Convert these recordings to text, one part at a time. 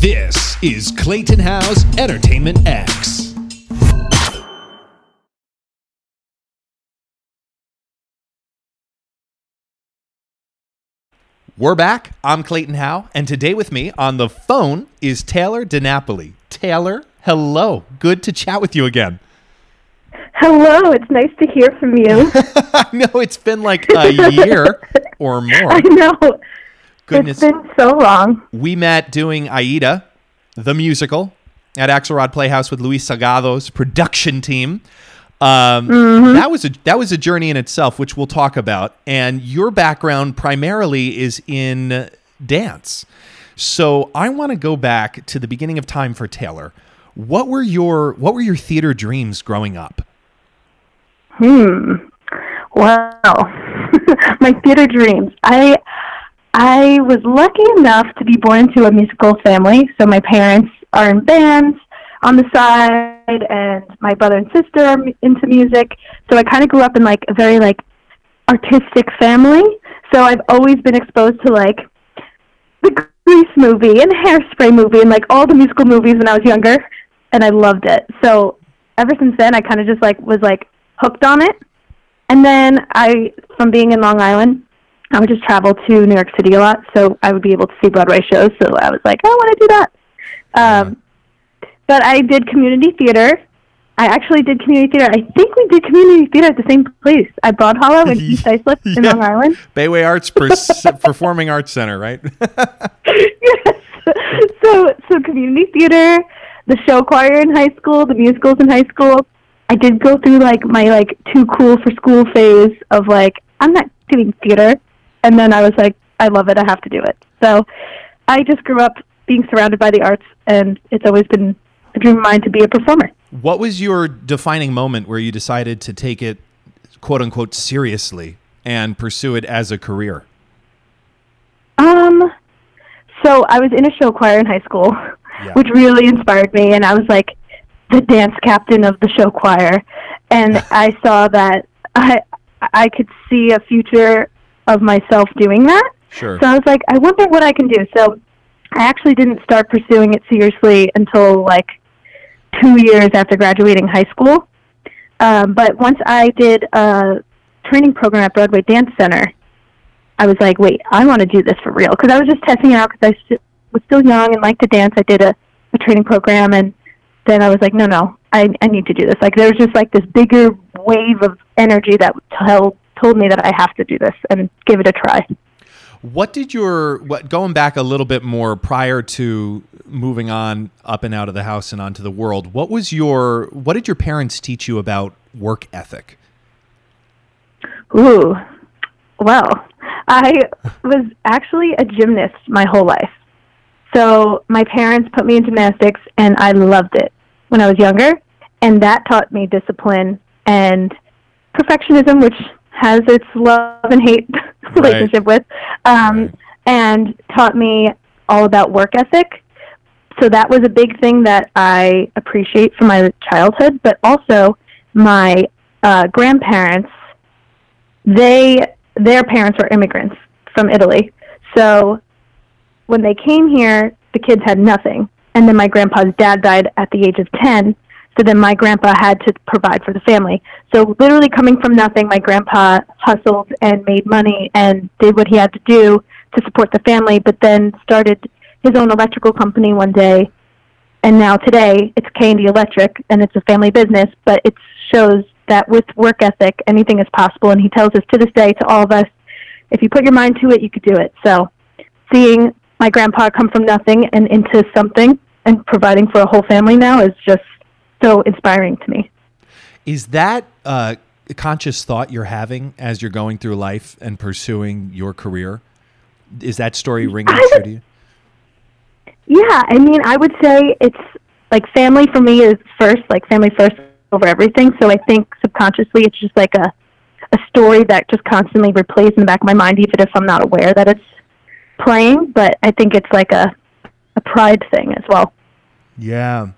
This is Clayton Howe's Entertainment X. We're back. I'm Clayton Howe, and today with me on the phone is Taylor DiNapoli. Taylor, hello. Good to chat with you again. Hello, it's nice to hear from you. I know it's been like a year or more. I know. Goodness. It's been so long. we met doing Aida, the musical, at Axelrod Playhouse with Luis Sagado's production team. Um, That was a that was a journey in itself, which we'll talk about. And your background primarily is in dance. So I want to go back to the beginning of time for Taylor. What were your what were your theater dreams growing up? Hmm. Well, My theater dreams. I I was lucky enough to be born into a musical family. So my parents are in bands on the side and my brother and sister are into music. So I kind of grew up in like a very like artistic family. So I've always been exposed to like the Grease movie and Hairspray movie and like all the musical movies when I was younger, and I loved it. So ever since then, I kind of just like was like hooked on it. And then I, from being in Long Island, I would just travel to New York City a lot, so I would be able to see Broadway shows. So I was like, I want to do that. Um, but I did community theater. I actually did community theater. I think we did community theater at the same place at Broad Hollow in East Islip in Yeah. Long Island. Bayway Arts Pers- Performing Arts Center, right? yes. So so community theater, the show choir in high school, the musicals in high school. I did go through like my like too cool for school phase of like I'm not doing theater, and then I was like I love it, I have to do it. So I just grew up being surrounded by the arts, and it's always been a dream of mine to be a performer. What was your defining moment where you decided to take it, quote unquote, seriously and pursue it as a career? Um, so I was in a show choir in high school, Yeah. which really inspired me, and I was like the dance captain of the show choir, and I saw that I I could see a future of myself doing that. Sure. So I was like, I wonder what I can do. So I actually didn't start pursuing it seriously until like two years after graduating high school. Um, but once I did a training program at Broadway Dance Center, I was like, wait, I want to do this for real. Because I was just testing it out because I st- was still young and liked to dance. I did a, a training program, and then I was like, no, no, I, I need to do this. Like, there was just like this bigger wave of energy that told, told me that I have to do this and give it a try. What did your what going back a little bit more prior to moving on up and out of the house and onto the world? What was your what did your parents teach you about work ethic? Ooh, well, I was actually a gymnast my whole life. So my parents put me in gymnastics, and I loved it when I was younger, and that taught me discipline and perfectionism, which has its love and hate relationship with, um, Right. and taught me all about work ethic. So that was a big thing that I appreciate from my childhood, but also my uh, grandparents they their parents were immigrants from Italy. So when they came here, the kids had nothing. And then my grandpa's dad died at the age of 10. So then my grandpa had to provide for the family. So literally coming from nothing, my grandpa hustled and made money and did what he had to do to support the family, but then started his own electrical company one day. And now today it's K&D Electric and it's a family business, but it shows that with work ethic, anything is possible. And he tells us to this day, to all of us, if you put your mind to it, you could do it. So seeing my grandpa come from nothing and into something and providing for a whole family now is just so inspiring to me. Is that uh, a conscious thought you're having as you're going through life and pursuing your career? Is that story ringing true to you? Yeah, I mean, I would say it's like family for me is first, like family first over everything. So I think subconsciously it's just like a a story that just constantly replays in the back of my mind, even if I'm not aware that it's playing. But I think it's like a a pride thing as well. Yeah.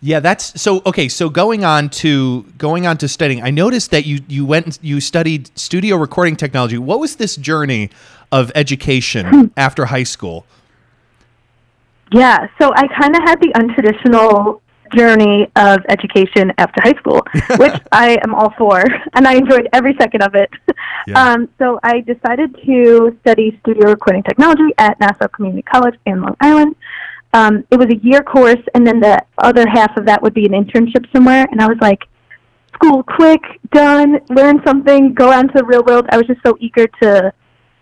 Yeah, that's so okay, so going on to going on to studying. I noticed that you you went and you studied studio recording technology. What was this journey of education after high school? Yeah, so I kind of had the untraditional journey of education after high school, which I am all for, and I enjoyed every second of it. Yeah. Um, so I decided to study studio recording technology at Nassau Community College in Long Island. Um, it was a year course, and then the other half of that would be an internship somewhere. And I was like, school quick, done, learn something, go out into the real world. I was just so eager to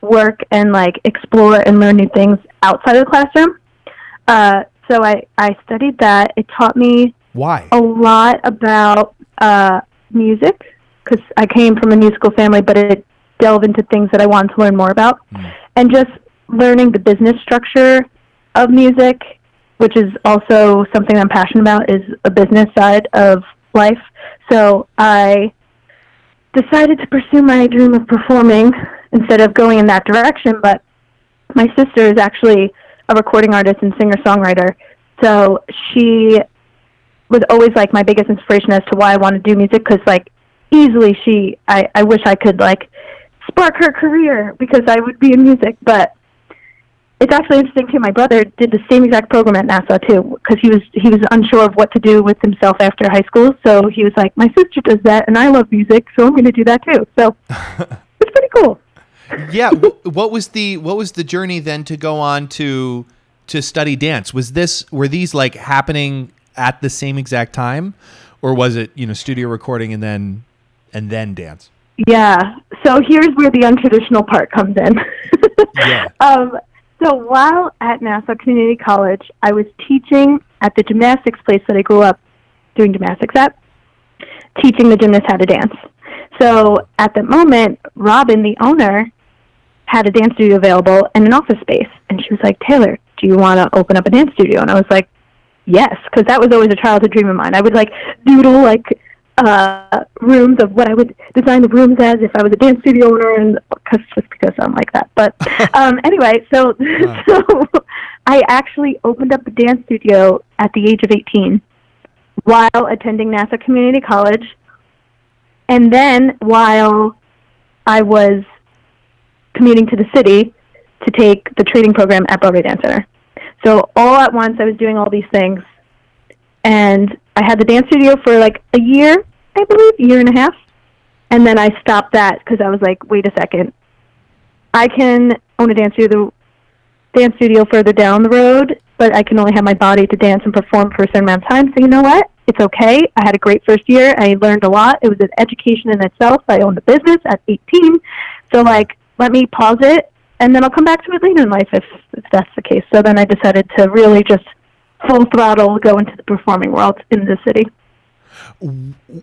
work and like explore and learn new things outside of the classroom. Uh, so I, I studied that. It taught me Why? a lot about uh, music because I came from a musical family, but it delved into things that I wanted to learn more about, Mm. and just learning the business structure of music, which is also something I'm passionate about, is a business side of life. So I decided to pursue my dream of performing instead of going in that direction. But my sister is actually a recording artist and singer songwriter, so she was always like my biggest inspiration as to why I want to do music because like easily she I, I wish I could like spark her career because I would be in music but it's actually interesting too my brother did the same exact program at Nassau too because he was he was unsure of what to do with himself after high school so he was like my sister does that and I love music so I'm going to do that too so it's pretty cool yeah. wh- what was the what was the journey then to go on to to study dance? Was this were these like happening at the same exact time, or was it you know studio recording and then and then dance? Yeah. So here's where the untraditional part comes in. Yeah. Um, so while at Nassau Community College, I was teaching at the gymnastics place that I grew up doing gymnastics at, teaching the gymnasts how to dance. So at the moment, Robin, the owner, had a dance studio available and an office space. And she was like, Taylor, do you want to open up a dance studio? And I was like, yes, because that was always a childhood dream of mine. I would like doodle like uh, rooms of what I would design the rooms as if I was a dance studio owner, and cause, just because I'm like that. But um, anyway, so Wow. so I actually opened up a dance studio at the age of 18 while attending Nassau Community College, and then while I was commuting to the city to take the training program at Broadway Dance Center. So all at once, I was doing all these things, and I had the dance studio for like a year, I believe, year and a half, and then I stopped that because I was like, wait a second, I can own a dance studio, dance studio further down the road, but I can only have my body to dance and perform for a certain amount of time. So you know what? It's okay. I had a great first year. I learned a lot. It was an education in itself. I owned a business at 18. So like, let me pause it, and then I'll come back to it later in life if, if that's the case. So then I decided to really just full throttle go into the performing world in the city.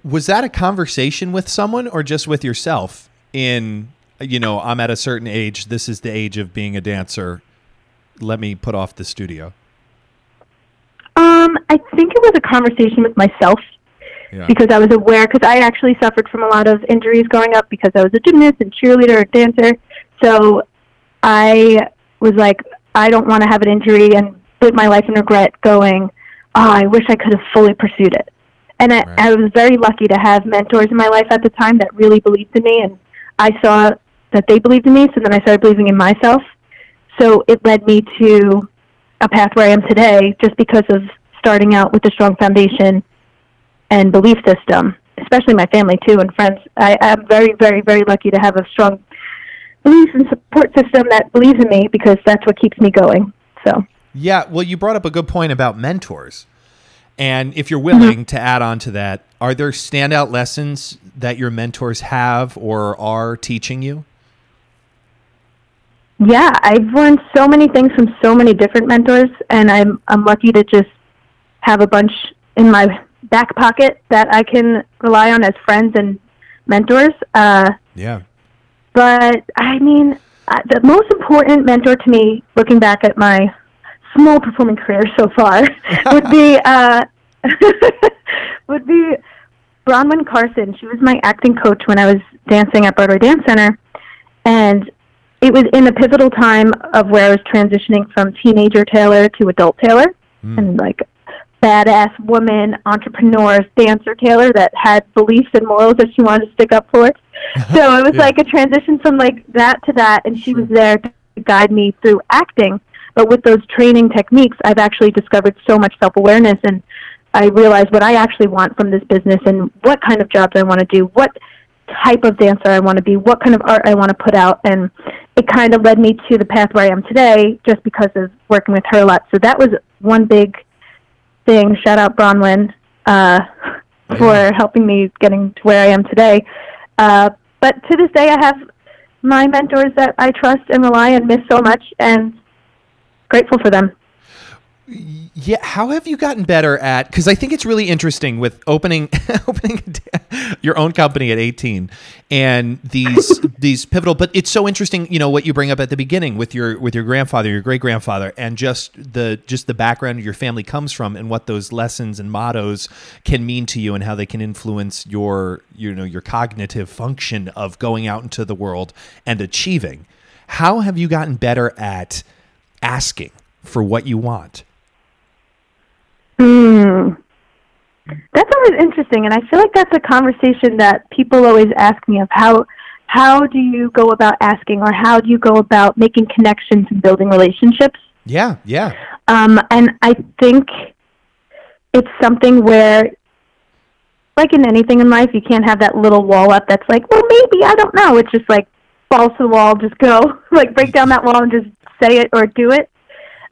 Was that a conversation with someone or just with yourself? In you know, I'm at a certain age. This is the age of being a dancer. Let me put off the studio. Um, I think it was a conversation with myself Yeah. because I was aware because I actually suffered from a lot of injuries growing up because I was a gymnast and cheerleader and dancer. So I was like, I don't want to have an injury and live my life in regret. Going, oh, I wish I could have fully pursued it. And I, Right. I was very lucky to have mentors in my life at the time that really believed in me, and I saw that they believed in me. So then I started believing in myself. So it led me to a path where I am today, just because of starting out with a strong foundation and belief system, especially my family too and friends. I am very, very, very lucky to have a strong belief and support system that believes in me because that's what keeps me going. So, Yeah, well, you brought up a good point about mentors. And if you're willing to add on to that, are there standout lessons that your mentors have or are teaching you? yeah, I've learned so many things from so many different mentors, and I'm I'm lucky to just have a bunch in my back pocket that I can rely on as friends and mentors. Uh, Yeah. but I mean, uh, the most important mentor to me, looking back at my small performing career so far, would be uh, would be Bronwyn Carson. She was my acting coach when I was dancing at Broadway Dance Center, and it was in a pivotal time of where I was transitioning from teenager Taylor to adult Taylor, and like badass woman, entrepreneur, dancer Taylor that had beliefs and morals that she wanted to stick up for. So it was Yeah. like a transition from like that to that, and she was there to guide me through acting. But with those training techniques, I've actually discovered so much self awareness and I realized what I actually want from this business and what kind of jobs I want to do, what type of dancer I want to be, what kind of art I want to put out, and it kind of led me to the path where I am today just because of working with her a lot. So that was one big thing. Shout out Bronwyn uh, for helping me getting to where I am today. Uh, but to this day, I have my mentors that I trust and rely and miss so much, and grateful for them. Yeah, how have you gotten better at? Because I think it's really interesting with opening opening your own company at 18 and these these pivotal. But it's so interesting, you know, what you bring up at the beginning with your with your grandfather, your great grandfather, and just the just the background your family comes from, and what those lessons and mottos can mean to you, and how they can influence your you know your cognitive function of going out into the world and achieving. How have you gotten better at asking for what you want? Hmm. That's always interesting, and I feel like that's a conversation that people always ask me of how how do you go about asking, or how do you go about making connections and building relationships? Yeah, yeah. Um, and I think it's something where, like in anything in life, you can't have that little wall up that's like, well, maybe I don't know. It's just like balls to the wall, just go, like break down that wall and just say it or do it.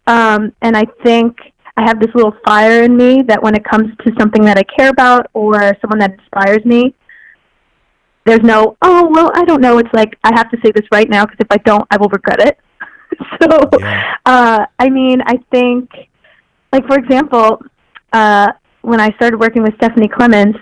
Um, and I think I have this little fire in me that when it comes to something that I care about or someone that inspires me, there's no, oh, well, I don't know. It's like, I have to say this right now because if I don't, I will regret it. so, yeah. uh, I mean, I think, like, for example, uh, when I started working with Stephanie Klemons,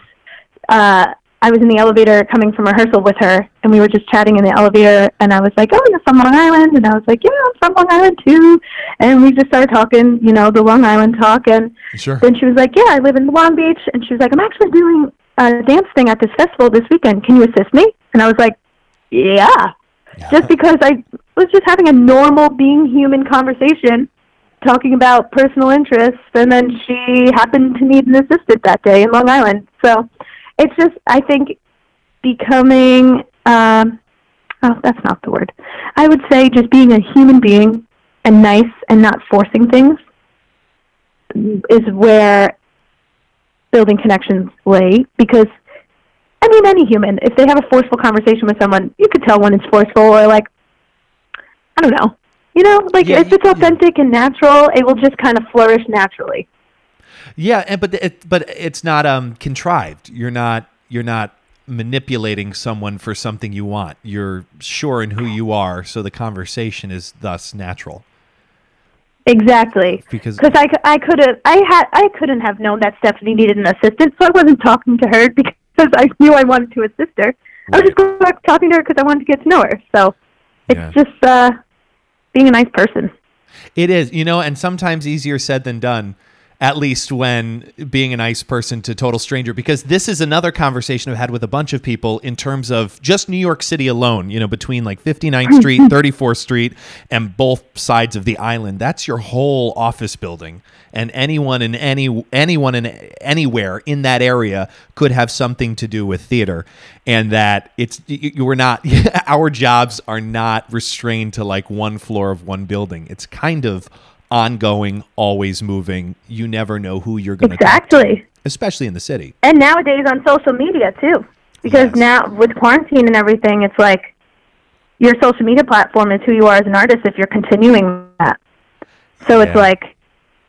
uh, I was in the elevator coming from rehearsal with her, and we were just chatting in the elevator, and I was like, "Oh, you're from Long Island," and I was like, "Yeah, I'm from Long Island too," and we just started talking, you know, the Long Island talk, and sure. then she was like, "Yeah, I live in Long Beach," and she was like, "I'm actually doing a dance thing at this festival this weekend. Can you assist me?" And I was like, "Yeah,", yeah. just because I was just having a normal, being human conversation talking about personal interests, and then she happened to need an assistant that day in Long Island. So it's just I think becoming um, oh that's not the word. I would say just being a human being and nice and not forcing things is where building connections lay because I mean any human if they have a forceful conversation with someone you could tell when it's forceful or like I don't know you know like yeah, if it's authentic yeah. and natural it will just kind of flourish naturally yeah, and but it, but it's not um contrived. You're not you're not manipulating someone for something you want. You're sure in who you are, so the conversation is thus natural. Exactly. Because Cause I, I could have I had I couldn't have known that Stephanie needed an assistant, so I wasn't talking to her because I knew I wanted to assist her. Right. I was just going back talking to her because I wanted to get to know her. So it's yeah. just uh, being a nice person. It is, you know, and sometimes easier said than done at least when being a nice person to total stranger because this is another conversation I've had with a bunch of people in terms of just New York City alone, you know, between like 59th Street, 34th Street and both sides of the island. That's your whole office building and anyone in any anyone in anywhere in that area could have something to do with theater and that it's you were not our jobs are not restrained to like one floor of one building. It's kind of ongoing, always moving. You never know who you're going to exactly, especially in the city. And nowadays on social media too, because yes. now with quarantine and everything, it's like your social media platform is who you are as an artist. If you're continuing that, so yeah. it's like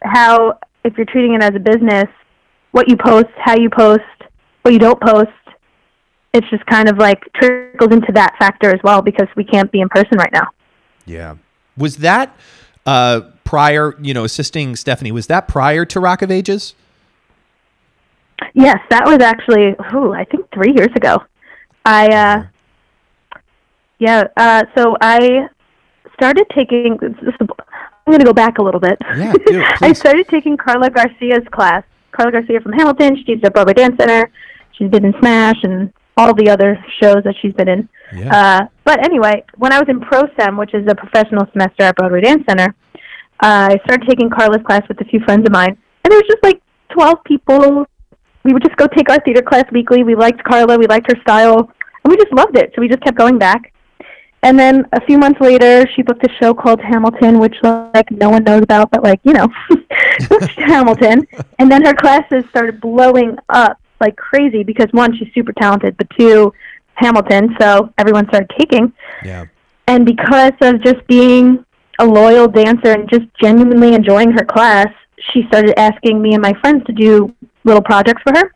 how if you're treating it as a business, what you post, how you post, what you don't post. It's just kind of like trickles into that factor as well because we can't be in person right now. Yeah. Was that uh, prior, you know, assisting Stephanie, was that prior to Rock of Ages? Yes, that was actually, ooh, I think three years ago. I, uh, yeah, uh, so I started taking, I'm going to go back a little bit. Yeah, do, I started taking Karla Garcia's class. Karla Garcia from Hamilton, she's at Broadway Dance Center. She's been in Smash and all the other shows that she's been in. Yeah. Uh, but anyway, when I was in ProSem, which is a professional semester at Broadway Dance Center, I started taking Karla's class with a few friends of mine, and there was just like 12 people. We would just go take our theater class weekly. We liked Karla, we liked her style, and we just loved it. So we just kept going back. And then a few months later, she booked a show called Hamilton, which like no one knows about, but like you know, Hamilton. And then her classes started blowing up like crazy because one, she's super talented, but two, Hamilton. So everyone started taking. Yeah. And because of just being a loyal dancer and just genuinely enjoying her class, she started asking me and my friends to do little projects for her.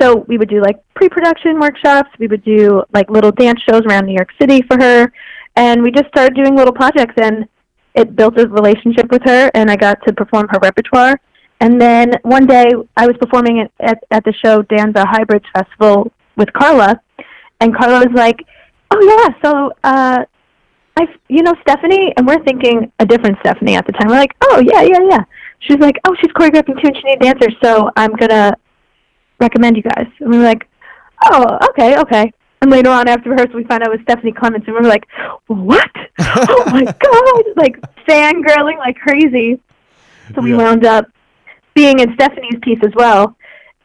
So we would do like pre-production workshops. We would do like little dance shows around New York City for her, and we just started doing little projects. And it built a relationship with her, and I got to perform her repertoire. And then one day I was performing at at, at the show Danza Hybrids Festival with Karla, and Karla was like, "Oh yeah, so uh, I, you know Stephanie," and we're thinking a different Stephanie at the time. We're like, "Oh yeah, yeah, yeah." She's like, "Oh, she's choreographing too, and she needs dancers, so I'm gonna recommend you guys. And we were like, oh, okay, okay. And later on after rehearsal, we found out it was Stephanie Klemons, and we were like, what? oh my god! Like fangirling like crazy. So we Yeah. wound up being in Stephanie's piece as well.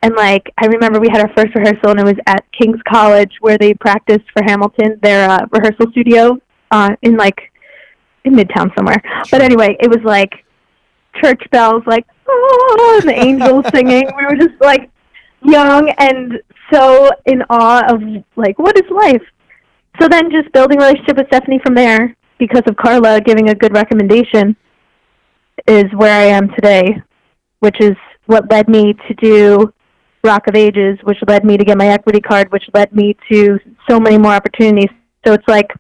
And like I remember, we had our first rehearsal, and it was at King's College where they practiced for Hamilton, their uh, rehearsal studio uh, in like in Midtown somewhere. But anyway, it was like church bells, like oh, and the angels singing. We were just like young and so in awe of like what is life. So then just building a relationship with Stephanie from there because of Karla giving a good recommendation is where I am today, which is what led me to do Rock of Ages, which led me to get my equity card, which led me to so many more opportunities. So it's like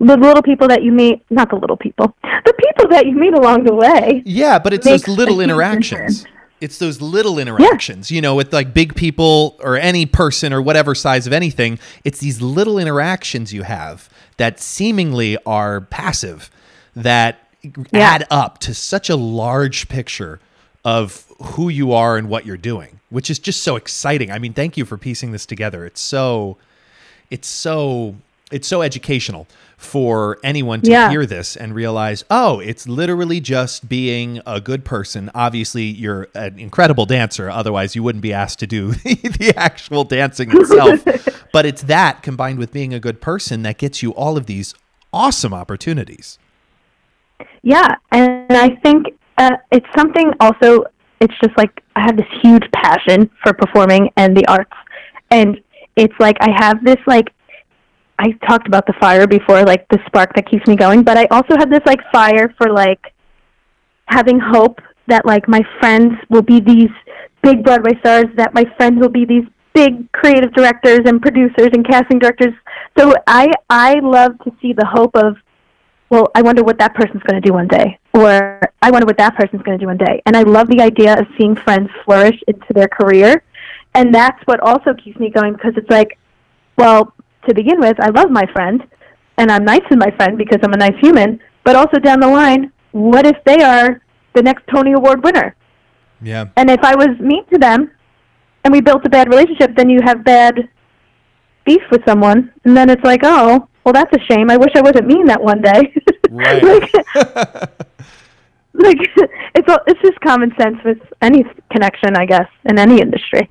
the little people that you meet, not the little people, the people that you meet along the way. Yeah, but it's those little interactions. difference. It's those little interactions, you know, with like big people or any person or whatever size of anything. It's these little interactions you have that seemingly are passive that Yeah. add up to such a large picture of who you are and what you're doing, which is just so exciting. I mean, thank you for piecing this together. It's so it's so it's so educational for anyone to Yeah. hear this and realize oh it's literally just being a good person obviously you're an incredible dancer otherwise you wouldn't be asked to do the actual dancing itself but it's that combined with being a good person that gets you all of these awesome opportunities Yeah, and I think uh, it's something also. It's just like I have this huge passion for performing and the arts, and it's like I have this like I talked about the fire before, like the spark that keeps me going, but I also have this like fire for like having hope that like my friends will be these big Broadway stars, that my friends will be these big creative directors and producers and casting directors. So I I love to see the hope of well, I wonder what that person's going to do one day, or I wonder what that person's going to do one day. And I love the idea of seeing friends flourish into their career, and that's what also keeps me going because it's like, well, to begin with, I love my friend, and I'm nice to my friend because I'm a nice human. But also down the line, what if they are the next Tony Award winner? yeah And if I was mean to them, and we built a bad relationship, then you have bad beef with someone, and then it's like, oh, well, that's a shame. I wish I wasn't mean that one day. Right. like, like it's all- it's just common sense with any connection, I guess, in any industry.